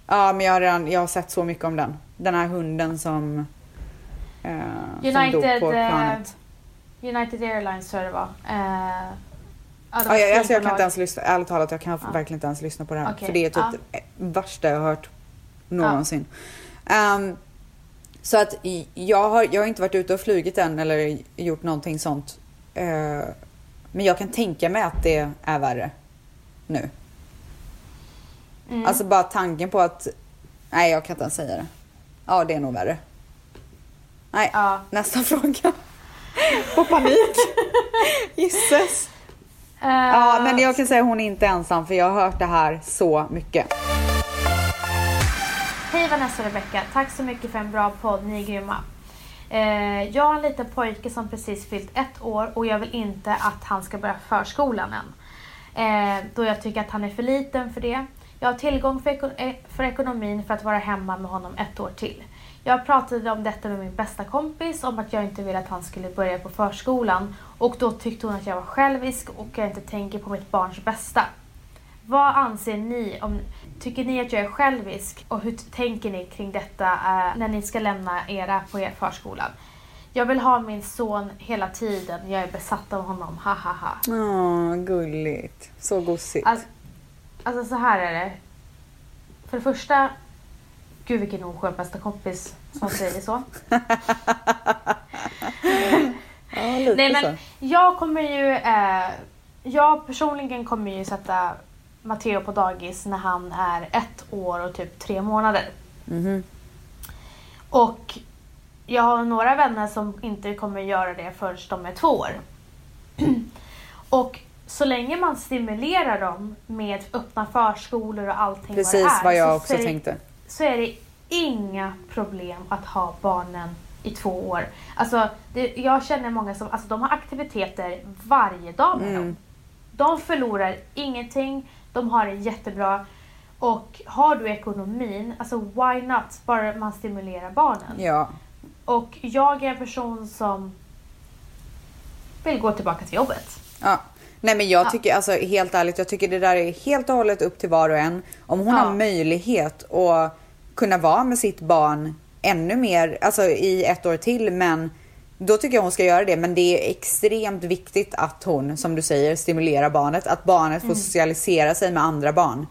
Ja, men jag har, redan, jag har sett så mycket om den. Den här hunden som, eh, som dog
United,
på
eh,
planet.
United Airlines tror jag det var. Eh, ja, det
Ja, jag, alltså jag kan inte ens lyssna, ärligt talat, jag kan
Ja.
verkligen inte ens lyssna på det här.
Okej,
För det är typ
ja.
det värsta jag har hört någonsin. Ehm, så att jag har, jag har inte varit ute och flugit än eller gjort någonting sånt. Eh, men jag kan tänka mig att det är värre nu.
Mm.
Alltså bara tanken på att, nej jag kan inte ens säga det. Ja det är nog värre. Nej,
Ja.
nästa fråga. Får panik. Gisses.
Eh,
Ja, men jag kan säga hon är inte ensam för jag har hört det här så mycket.
Hej Vanessa och Rebecca, tack så mycket för en bra podd, ni är grymma. Eh, jag har en liten pojke som precis fyllt ett år och jag vill inte att han ska börja förskolan än. Eh, då jag tycker att han är för liten för det. Jag har tillgång för, eko- eh, för ekonomin för att vara hemma med honom ett år till. Jag pratade om detta med min bästa kompis om att jag inte ville att han skulle börja på förskolan och då tyckte hon att jag var självisk och jag inte tänker på mitt barns bästa. Vad anser ni? om Tycker ni att jag är självisk? Och hur tänker ni kring detta eh, när ni ska lämna era på er förskolan? Jag vill ha min son hela tiden. Jag är besatt av honom. Ha ha ha.
Åh, gulligt. Så gosigt.
Alltså, alltså så här är det. För det första, gud vilken oskön bästa kompis som säger så.
Ja, lite
Nej men
så.
jag kommer ju, eh, jag personligen kommer ju sätta Matteo på dagis när han är ett år och typ tre månader.
Mhm.
Och jag har några vänner som inte kommer göra det förrän de är två år. och så länge man stimulerar dem med öppna förskolor och allting
Precis
vad det är.
vad jag
så
också
är det-
tänkte.
så är det inga problem att ha barnen i två år. Alltså, det, jag känner många som alltså, de har aktiviteter varje dag med
Mm.
dem. De förlorar ingenting, de har det jättebra. Och har du ekonomin, alltså why not? Bara man stimulerar barnen.
Ja.
Och jag är en person som vill gå tillbaka till jobbet.
ja. Nej men jag
Ja.
tycker alltså helt ärligt, jag tycker det där är helt och hållet upp till var och en. Om hon
Ja.
har möjlighet att kunna vara med sitt barn ännu mer, alltså i ett år till men då tycker jag hon ska göra det. Men det är extremt viktigt att hon, som du säger, stimulerar barnet. Att barnet får socialisera sig med andra barn.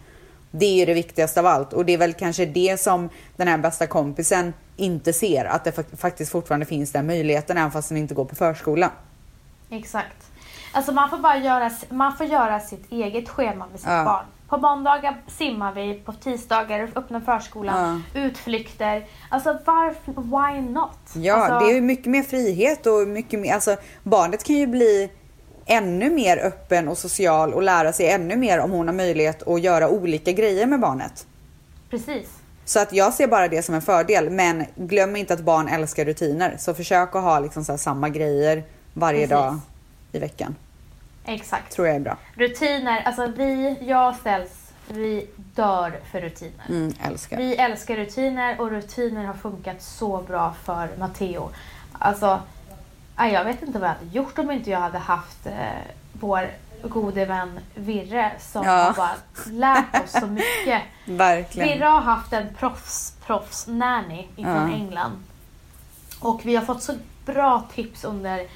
Det är det viktigaste av allt. Och det är väl kanske det som den här bästa kompisen inte ser. Att det fak- faktiskt fortfarande finns den möjligheten även fast den inte går på förskola.
Exakt. Alltså man får bara göra, man får göra sitt eget schema med sitt
Ja.
barn. På måndagar simmar vi, på tisdagar öppnar förskolan, utflykter. Alltså varför, why not?
Ja,
alltså,
det är ju mycket mer frihet och mycket mer, alltså barnet kan ju bli ännu mer öppen och social och lära sig ännu mer om hon har möjlighet att göra olika grejer med barnet.
Precis.
Så att jag ser bara det som en fördel. Men glöm inte att barn älskar rutiner. Så försök att ha liksom så samma grejer varje
Precis.
dag i veckan.
Exakt.
Tror jag är bra.
Rutiner, alltså vi, jag ställs, vi dör för rutiner.
Mm, älskar.
Vi älskar rutiner och rutiner har funkat så bra för Matteo. Alltså, jag vet inte vad jag hade gjort om inte jag hade haft eh, vår gode vän Virre som
Ja.
har bara lärt oss så mycket.
Verkligen.
Virre har haft en proffs, proffs nanny från
Ja.
England. Och vi har fått så bra tips under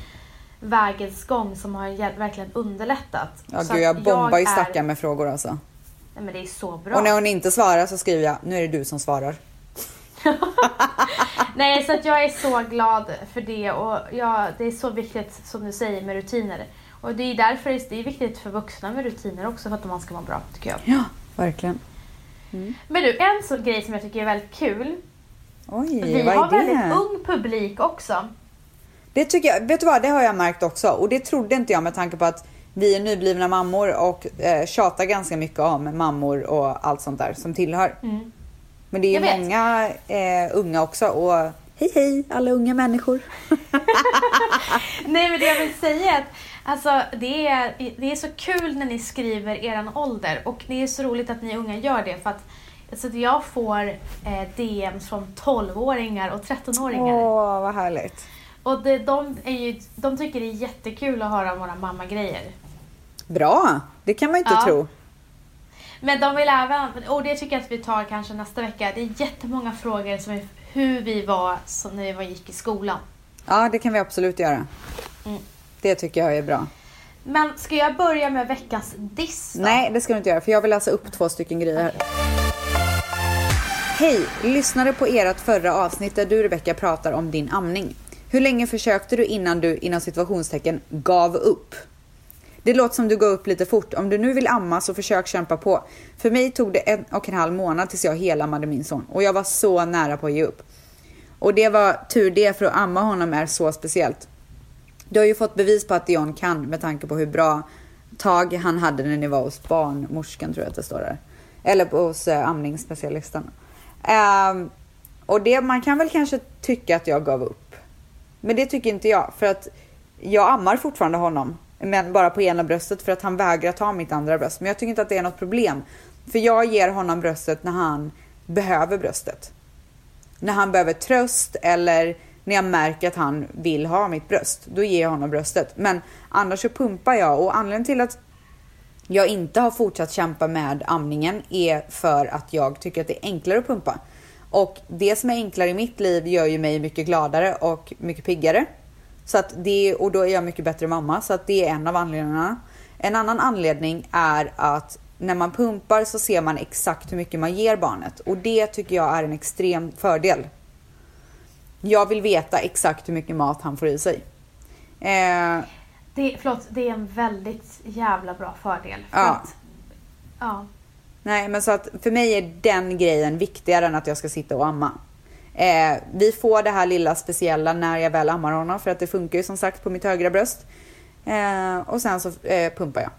vägens gång som har verkligen underlättat.
Ja,
Så
gud, jag bombar ju
är-
stackaren med frågor alltså.
Nej, men det är så bra.
Och när hon inte svarar så skriver jag, nu är det du som svarar.
Nej, så att jag är så glad för det och ja, det är så viktigt som du säger med rutiner. Och det är därför det är viktigt för vuxna med rutiner också för att man ska må bra, tycker jag.
Ja, verkligen.
Men du, en sån grej som jag tycker är väldigt kul.
Oj,
Vi har
är
väldigt ung publik också.
Det tycker jag, vet du vad, det har jag märkt också. Och det trodde inte jag med tanke på att vi är nyblivna mammor och eh, tjatar ganska mycket om mammor och allt sånt där som tillhör.
Mm.
Men det är ju många eh, unga också och hej hej alla unga människor.
Nej men det jag vill säga är att alltså, det, är, det är så kul när ni skriver eran ålder och det är så roligt att ni unga gör det för att att jag får eh, DMs från 12-åringar och 13-åringar.
Åh, vad härligt.
Och det, de, är ju, de tycker det är jättekul att höra om våra mammagrejer.
Bra, det kan man inte
Ja.
tro.
Men de vill även, och det tycker jag att vi tar kanske nästa vecka, det är jättemånga frågor som är hur vi var när vi var, gick i skolan.
Ja, det kan vi absolut göra.
Mm.
Det tycker jag är bra.
Men ska jag börja med veckans diss då?
Nej, det ska du inte göra för jag vill läsa upp två stycken grejer här. Hej! Lyssnade på ert förra avsnitt där du Rebecka pratar om din amning. Hur länge försökte du innan du inom situationstecken gav upp? Det låter som du gav upp lite fort. Om du nu vill amma så försök kämpa på. För mig tog det en och en halv månad tills jag helammade min son och jag var så nära på att ge upp. Och det var tur det för att amma honom är så speciellt. Du har ju fått bevis på att Dion kan med tanke på hur bra tag han hade när ni var hos barnmorskan tror jag att det står där. Eller hos eh, amningsspecialisten. Ehm, och det, man kan väl kanske tycka att jag gav upp. Men det tycker inte jag för att jag ammar fortfarande honom. Men bara på ena bröstet för att han vägrar ta mitt andra bröst. Men jag tycker inte att det är något problem. För jag ger honom bröstet när han behöver bröstet när han behöver tröst eller när jag märker att han vill ha mitt bröst, då ger jag honom bröstet. Men annars så pumpar jag och anledningen till att jag inte har fortsatt kämpa med amningen är för att jag tycker att det är enklare att pumpa. Och det som är enklare i mitt liv gör ju mig mycket gladare och mycket piggare. Så att det, och då är jag mycket bättre mamma, så att det är en av anledningarna. En annan anledning är att när man pumpar så ser man exakt hur mycket man ger barnet och det tycker jag är en extrem fördel. Jag vill veta exakt hur mycket mat han får i sig. Eh,
Det, förlåt, det är en väldigt jävla bra fördel. För
Ja.
Att, ja.
Nej, men så att för mig är den grejen viktigare än att jag ska sitta och amma. Eh, vi får det här lilla speciella när jag väl ammar honom för att det funkar ju som sagt på mitt högra bröst. Eh, och sen så eh, pumpar jag.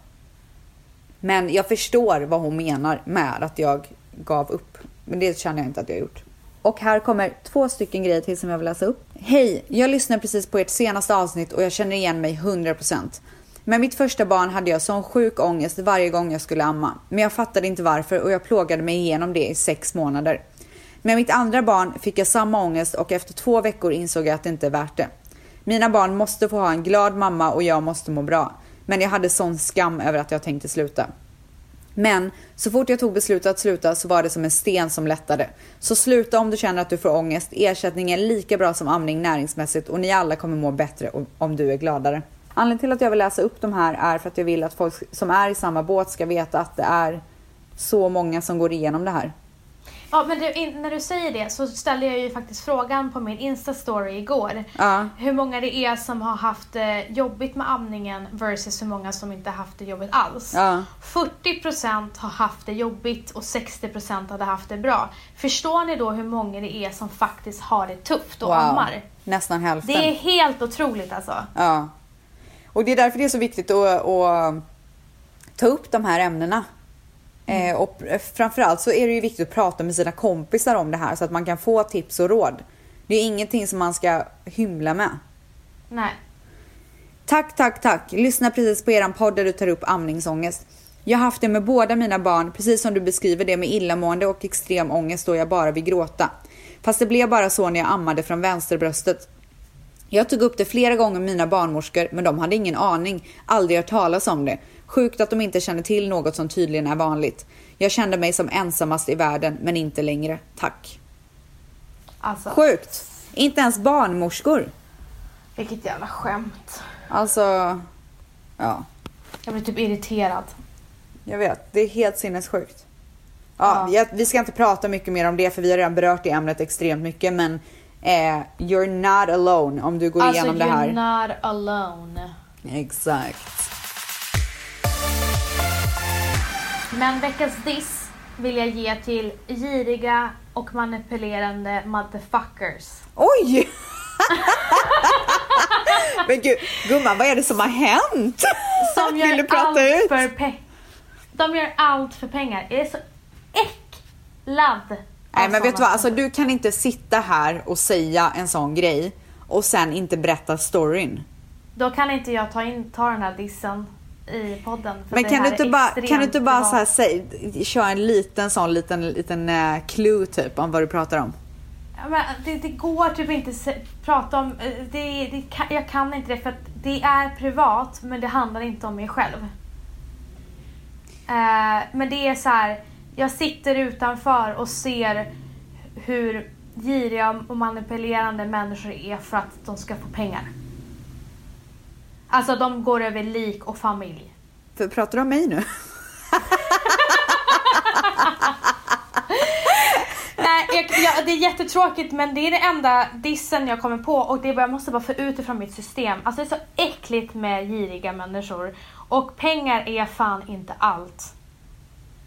Men jag förstår vad hon menar med att jag gav upp. Men det känner jag inte att jag har gjort. Och här kommer två stycken grejer till som jag vill läsa upp. Hej! Jag lyssnade precis på ert senaste avsnitt och jag känner igen mig 100%. Med mitt första barn hade jag sån sjuk ångest varje gång jag skulle amma. Men jag fattade inte varför och jag plågade mig igenom det i sex månader. Med mitt andra barn fick jag samma ångest och efter två veckor insåg jag att det inte är värt det. Mina barn måste få ha en glad mamma och jag måste må bra. Men jag hade sån skam över att jag tänkte sluta. Men så fort jag tog beslutet att sluta så var det som en sten som lättade. Så sluta om du känner att du får ångest. Ersättning är lika bra som amning näringsmässigt och ni alla kommer må bättre om- om du är gladare. Anledningen till att jag vill läsa upp de här är för att jag vill att folk som är i samma båt ska veta att det är så många som går igenom det här.
Ja, men du, när du säger det så ställde jag ju faktiskt frågan på min Insta-story igår.
Ja.
Hur många det är som har haft det jobbigt med amningen versus hur många som inte haft det jobbigt alls.
Ja.
40% har haft det jobbigt och 60% hade haft det bra. Förstår ni då hur många det är som faktiskt har det tufft och ammar?
Nästan hälften.
Det är helt otroligt alltså.
Ja. Och det är därför det är så viktigt att, att ta upp de här ämnena. Eh, och framförallt så är det ju viktigt att prata med sina kompisar om det här så att man kan få tips och råd. Det är ingenting som man ska hymla med.
Nej.
Tack, tack, tack. Lyssna precis på eran podd där du tar upp amningsångest. Jag har haft det med båda mina barn, precis som du beskriver det med illamående och extrem ångest då jag bara vill gråta. Fast det blev bara så när jag ammade från vänsterbröstet. Jag tog upp det flera gånger med mina barnmorskor, men de hade ingen aning, aldrig hört talas om det. Sjukt att de inte känner till något som tydligen är vanligt. Jag kände mig som ensamast i världen, men inte längre. Tack.
Alltså,
Sjukt! Inte ens barnmorskor.
vilket jävla skämt.
Alltså, ja.
Jag blir typ irriterad.
Jag vet, det är helt sinnessjukt. Ja,
Ja.
jag- vi ska inte prata mycket mer om det för vi har redan berört det ämnet extremt mycket men Eh, you're not alone om du går
alltså,
igenom det här.
Alltså you're not alone.
Exakt.
Men veckans diss vill jag ge till giriga och manipulerande motherfuckers.
Oj! Men gud, gumman vad är det som har hänt?
Som gör allt
ut?
för pengar. De gör allt för pengar. Jag är så äcklad
Nej men vet du vad, alltså du kan inte sitta här och säga en sån grej och sen inte berätta storyn.
Då kan inte jag ta, in, ta den här dissen i podden.
Men kan du inte bara, kan du inte bara så här säg, köra en liten sån liten, liten uh, clue typ om vad du pratar om?
Ja, men det, det går typ inte se, prata om, eh, det, det, jag kan inte det för att det är privat men det handlar inte om mig själv. Eh, men det är så här, jag sitter utanför och ser hur giriga och manipulerande människor är för att de ska få pengar. Alltså de går över lik och familj.
För, pratar du om mig nu?
Nej, jag, jag, det är jättetråkigt men det är det enda dissen jag kommer på och det är bara, jag måste bara få ut det från mitt system. Alltså det är så äckligt med giriga människor. Och pengar är fan inte allt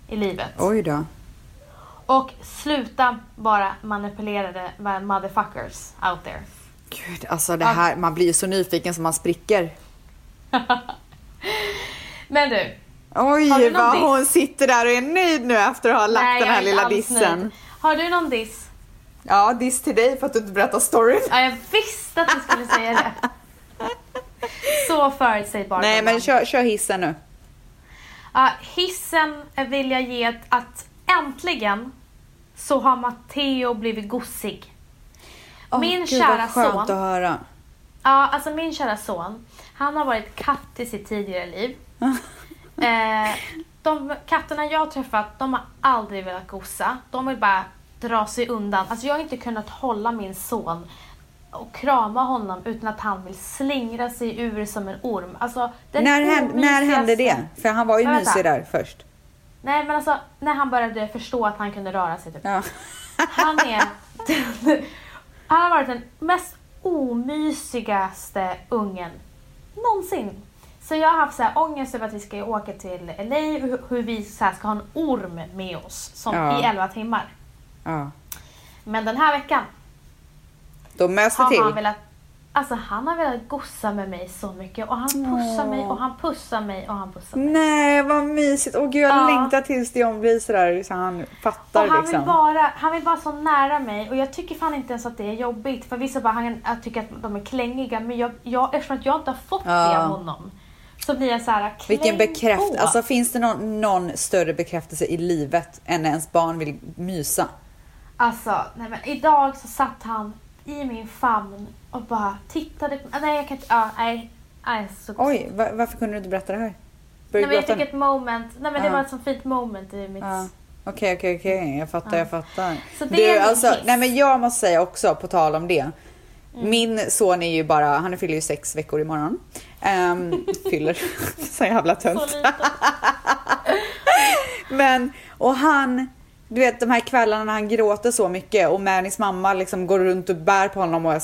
i livet.
Oj då.
Och sluta bara manipulerade motherfuckers out there.
Gud, alltså det här, man blir ju så nyfiken som man spricker.
Men du.
Oj,
du
vad
diss?
hon sitter där och är nöjd nu efter att ha lagt
nej,
den här lilla dissen.
nöjd. Har du någon diss?
Ja, diss till dig för att du inte berättar storyn.
Ja, jag visste att du skulle säga det. Så förutsägbar.
Nej, men kör, kör hissen nu.
Ja, hissen vill jag ge att äntligen så har Matteo blivit gossig. min
Gud,
kära
vad skönt
son.
att höra.
Ja, alltså min kära son. Han har varit katt i sitt tidigare liv. eh, de katterna jag har träffat, de har aldrig velat gossa. De vill bara dra sig undan. Alltså jag har inte kunnat hålla min son och krama honom utan att han vill slingra sig ur som en orm. Alltså,
När, hände, när hände det? För han var ju mysig där först.
Nej men alltså när han började förstå att han kunde röra sig typ.
Ja.
Han är Han har varit den mest omysigaste ungen någonsin. Så jag har haft så här ångest över att vi ska åka till LA och hur, vi så ska ha en orm med oss som
Ja.
i 11 timmar.
ja.
Men den här veckan
Då mös det
har han
till.
velat Alltså han har velat gossa med mig så mycket och han pussar mig och han pussar mig och han pussar mig.
Nej, vad mysigt. Åh gud, jag
Ja.
längtar tills Dion blir sådär så han fattar
Och han
liksom.
vill, bara, han vill vara så nära mig och jag tycker fan inte ens att det är jobbigt. För vissa bara, han, jag tycker att de är klängiga men jag, jag, eftersom att jag inte har fått
Ja.
det av honom så blir jag så här, kläng
Vilken bekräftelse. Alltså finns det någon, någon större bekräftelse i livet än när ens barn vill mysa?
Alltså, nej men idag så satt han i min famn och bara tittade på Nej jag kan inte, ja, nej. nej så
Oj, va- varför kunde du inte berätta det här?
Nej men jag fick ett moment, nej men det var ett så fint moment i mitt...
Okej, okej, okej. Jag fattar,
Ja.
jag fattar.
Så det
Du,
är
alltså, nej men jag måste säga också, på tal om det.
Mm.
Min son är ju bara, han fyller ju sex veckor imorgon. Um, fyller, så jävla tönt. Men, och han, du vet de här kvällarna när han gråter så mycket och Mannys mamma liksom går runt och bär på honom och jag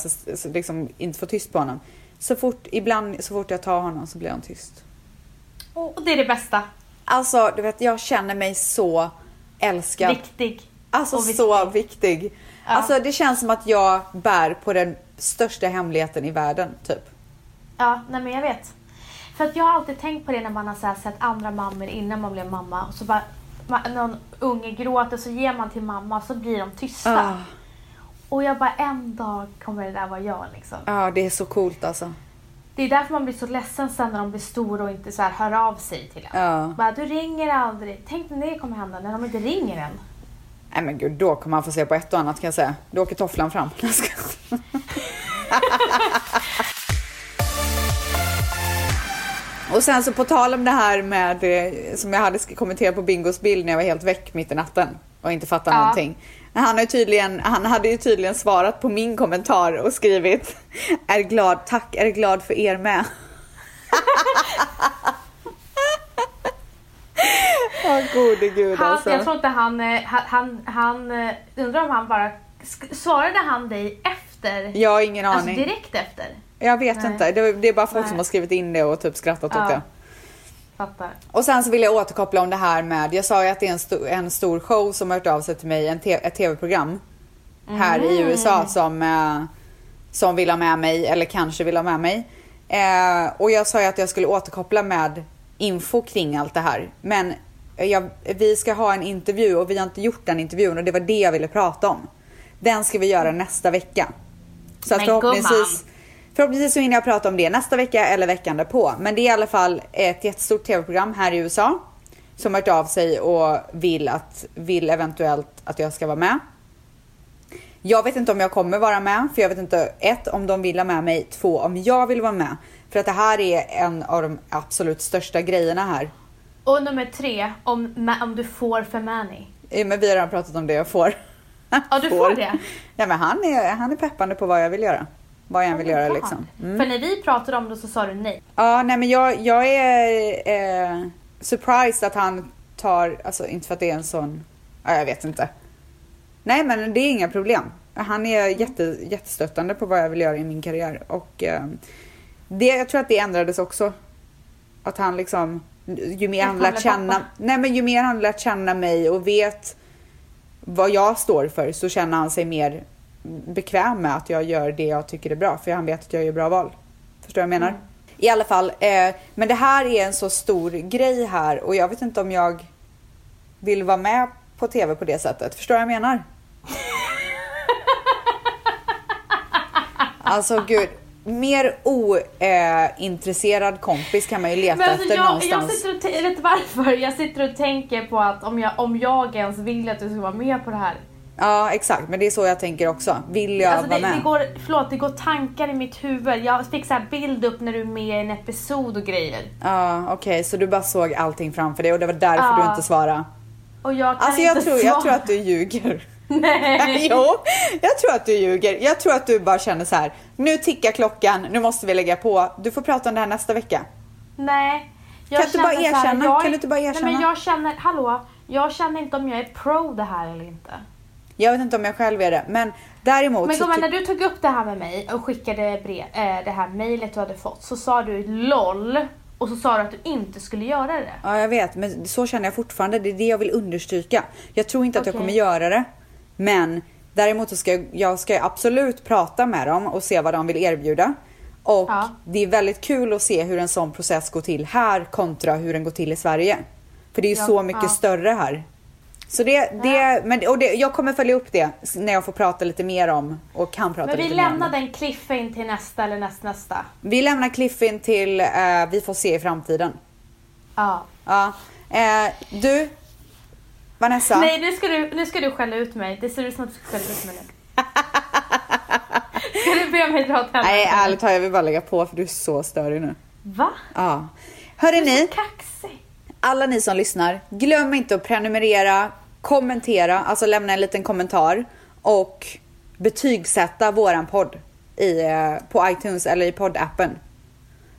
liksom inte får tyst på honom. Så fort, ibland så fort jag tar honom så blir han tyst.
Och det är det bästa.
Alltså, du vet jag känner mig så älskad.
Viktig.
Alltså
viktig.
så viktig.
Ja.
Alltså det känns som att jag bär på den största hemligheten i världen, typ.
Ja, nej men jag vet. För att jag har alltid tänkt på det när man har så sett andra mammor innan man blev mamma. Och så bara, någon unge gråter så ger man till mamma så blir de tysta.
Ah,
Och jag bara, en dag kommer det där vara jag liksom.
ah, det är så coolt alltså.
Det är därför man blir så ledsen sen när de blir stora och inte så här hör av sig till en.
Ja.
Bara, du ringer aldrig. Tänk när det kommer hända, när de inte ringer en.
Nej men gud, då kommer man få se på ett och annat kan jag säga. Då åker tofflan fram. Och sen så på tal om det här med, eh, som jag hade kommenterat på Bingos bild när jag var helt väck mitt i natten och inte fattade
Ja.
någonting. Han, har tydligen, han hade ju tydligen svarat på min kommentar och skrivit Är glad, tack, är glad för er med. Åh gode gud
Han,
alltså.
Jag tror inte han, eh, han, han, han eh, undrar om han bara, svarade han dig efter?
Jag har ingen
Alltså
aning.
direkt efter?
Jag vet
Nej.
inte. Det, det är bara folk
Nej.
som har skrivit in det och typ skrattat åt
Ja.
det.
Fattar.
Och sen så vill jag återkoppla om det här med, jag sa ju att det är en, sto, en stor show som har hört av sig till mig, en te, ett tv-program här i
Mm.
USA som, eh, som vill ha med mig, eller kanske vill ha med mig. Eh, och jag sa ju att jag skulle återkoppla med info kring allt det här. Men jag, vi ska ha en intervju och vi har inte gjort den intervjun och det var det jag ville prata om. Den ska vi göra nästa vecka. Så att
Men
förhoppningsvis,
gumman.
Förhoppningsvis så hinner jag prata om det nästa vecka eller veckan därpå. Men det är i alla fall ett jättestort tv-program här i USA som har hört av sig och vill, att, vill eventuellt att jag ska vara med. Jag vet inte om jag kommer vara med, för jag vet inte ett om de vill ha med mig, två om jag vill vara med. För att det här är en av de absolut största grejerna här.
Och nummer tre, om, om du får för Manny.
Men vi har redan pratat om det jag får.
Ja, du får det?
Ja, men han är, han är peppande på vad jag vill göra. Vad jag än vill göra liksom. Mm.
För när vi pratade om det så sa du nej.
Ja, nej men jag, jag är eh, surprised att han tar, alltså inte för att det är en sån, ja jag vet inte. Nej men det är inga problem. Han är jätte, jättestöttande på vad jag vill göra i min karriär och eh, det, jag tror att det ändrades också. Att han liksom, ju mer han lärt känna,
pappa.
nej men ju mer han lärt känna mig och vet vad jag står för så känner han sig mer bekväm med att jag gör det jag tycker är bra för han vet att jag gör bra val. Förstår du vad jag menar?
Mm.
I alla fall, eh, men det här är en så stor grej här och jag vet inte om jag vill vara med på tv på det sättet. Förstår du vad jag menar? Alltså gud, mer ointresserad kompis kan man ju leta
alltså,
efter
jag, jag
någonstans.
sitter och vet varför? Jag sitter och tänker på att om jag, om jag ens vill att du ska vara med på det här.
Ja exakt, men det är så jag tänker också. Vill jag
Alltså
vara
det,
med?
det, går, förlåt, det går tankar i mitt huvud. Jag fick så här bild upp när du är med i en episod och grejer.
Ja okej, så du bara såg allting framför dig och det var därför du
Ja.
inte svarade.
Och jag kan
Alltså jag
inte
tror,
svara.
jag tror att du ljuger.
Nej.
jo, jag tror att du ljuger. Jag tror att du bara känner så här. Nu tickar klockan, nu måste vi lägga på. Du får prata om det här nästa vecka.
Nej.
Kan du bara
så här,
erkänna?
jag
Kan du inte bara erkänna?
Nej men jag känner, hallå. Jag känner inte om jag är pro det här eller inte.
Jag vet inte om jag själv är det, men däremot
Men gumman, när du tog upp det här med mig och skickade brev, äh, det här mejlet du hade fått så sa du LOL och så sa du att du inte skulle göra det.
Ja, jag vet, men så känner jag fortfarande. Det är det jag vill understryka. Jag tror inte att jag kommer göra det, men däremot så ska jag, jag ska absolut prata med dem och se vad de vill erbjuda. Och
Ja.
det är väldigt kul att se hur en sån process går till här kontra hur den går till i Sverige. För det är ju
Ja,
så mycket
ja.
större här. Så det, det, men, och det, jag kommer följa upp det när jag får prata lite mer om och kan prata
Men vi
lite mer om
lämnar
det.
den cliffen till nästa eller nästnästa.
Vi lämnar Cliffin till eh, vi får se i framtiden.
Ja.
Ja. Eh, du, Vanessa.
Nej, nu ska, du, nu ska du skälla ut mig. Det ser ut som att du ska skälla ut mig nu. ska du be mig dra åt helvete?
Nej, ärligt talat, jag vill bara lägga på för du är så störig nu.
Va?
Ja. Hörde
Du är så kaxig
alla ni som lyssnar, glöm inte att prenumerera, kommentera, alltså lämna en liten kommentar och betygsätta våran podd i, eh, på iTunes eller i poddappen.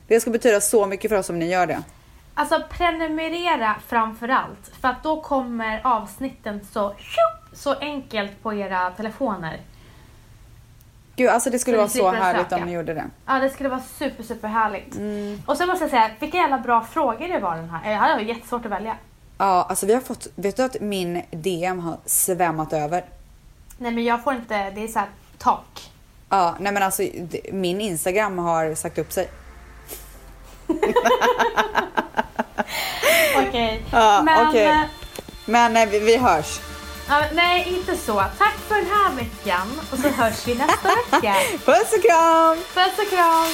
Det ska betyda så mycket för oss om ni gör det.
Alltså prenumerera framför allt. För att då kommer avsnitten så, tjup, så enkelt på era telefoner.
Gud, alltså det skulle
Så
vara så härligt
söka.
om ni gjorde det.
Ja, det skulle vara super, super härligt.
Mm.
Och så måste jag säga, vilka jävla bra frågor det var den här. Jag hade jättesvårt att välja.
Ja, alltså vi har fått, vet du att min DM har svämmat över?
Nej men jag får inte, det är så här tak.
Ja, nej men alltså min Instagram har sagt upp sig.
Okej.
Ja,
men,
okej.
eh,
Men eh, vi, vi hörs.
Ja, nej inte så. Tack för den här veckan och så hörs vi nästa vecka.
Puss och kram!
Puss och kram!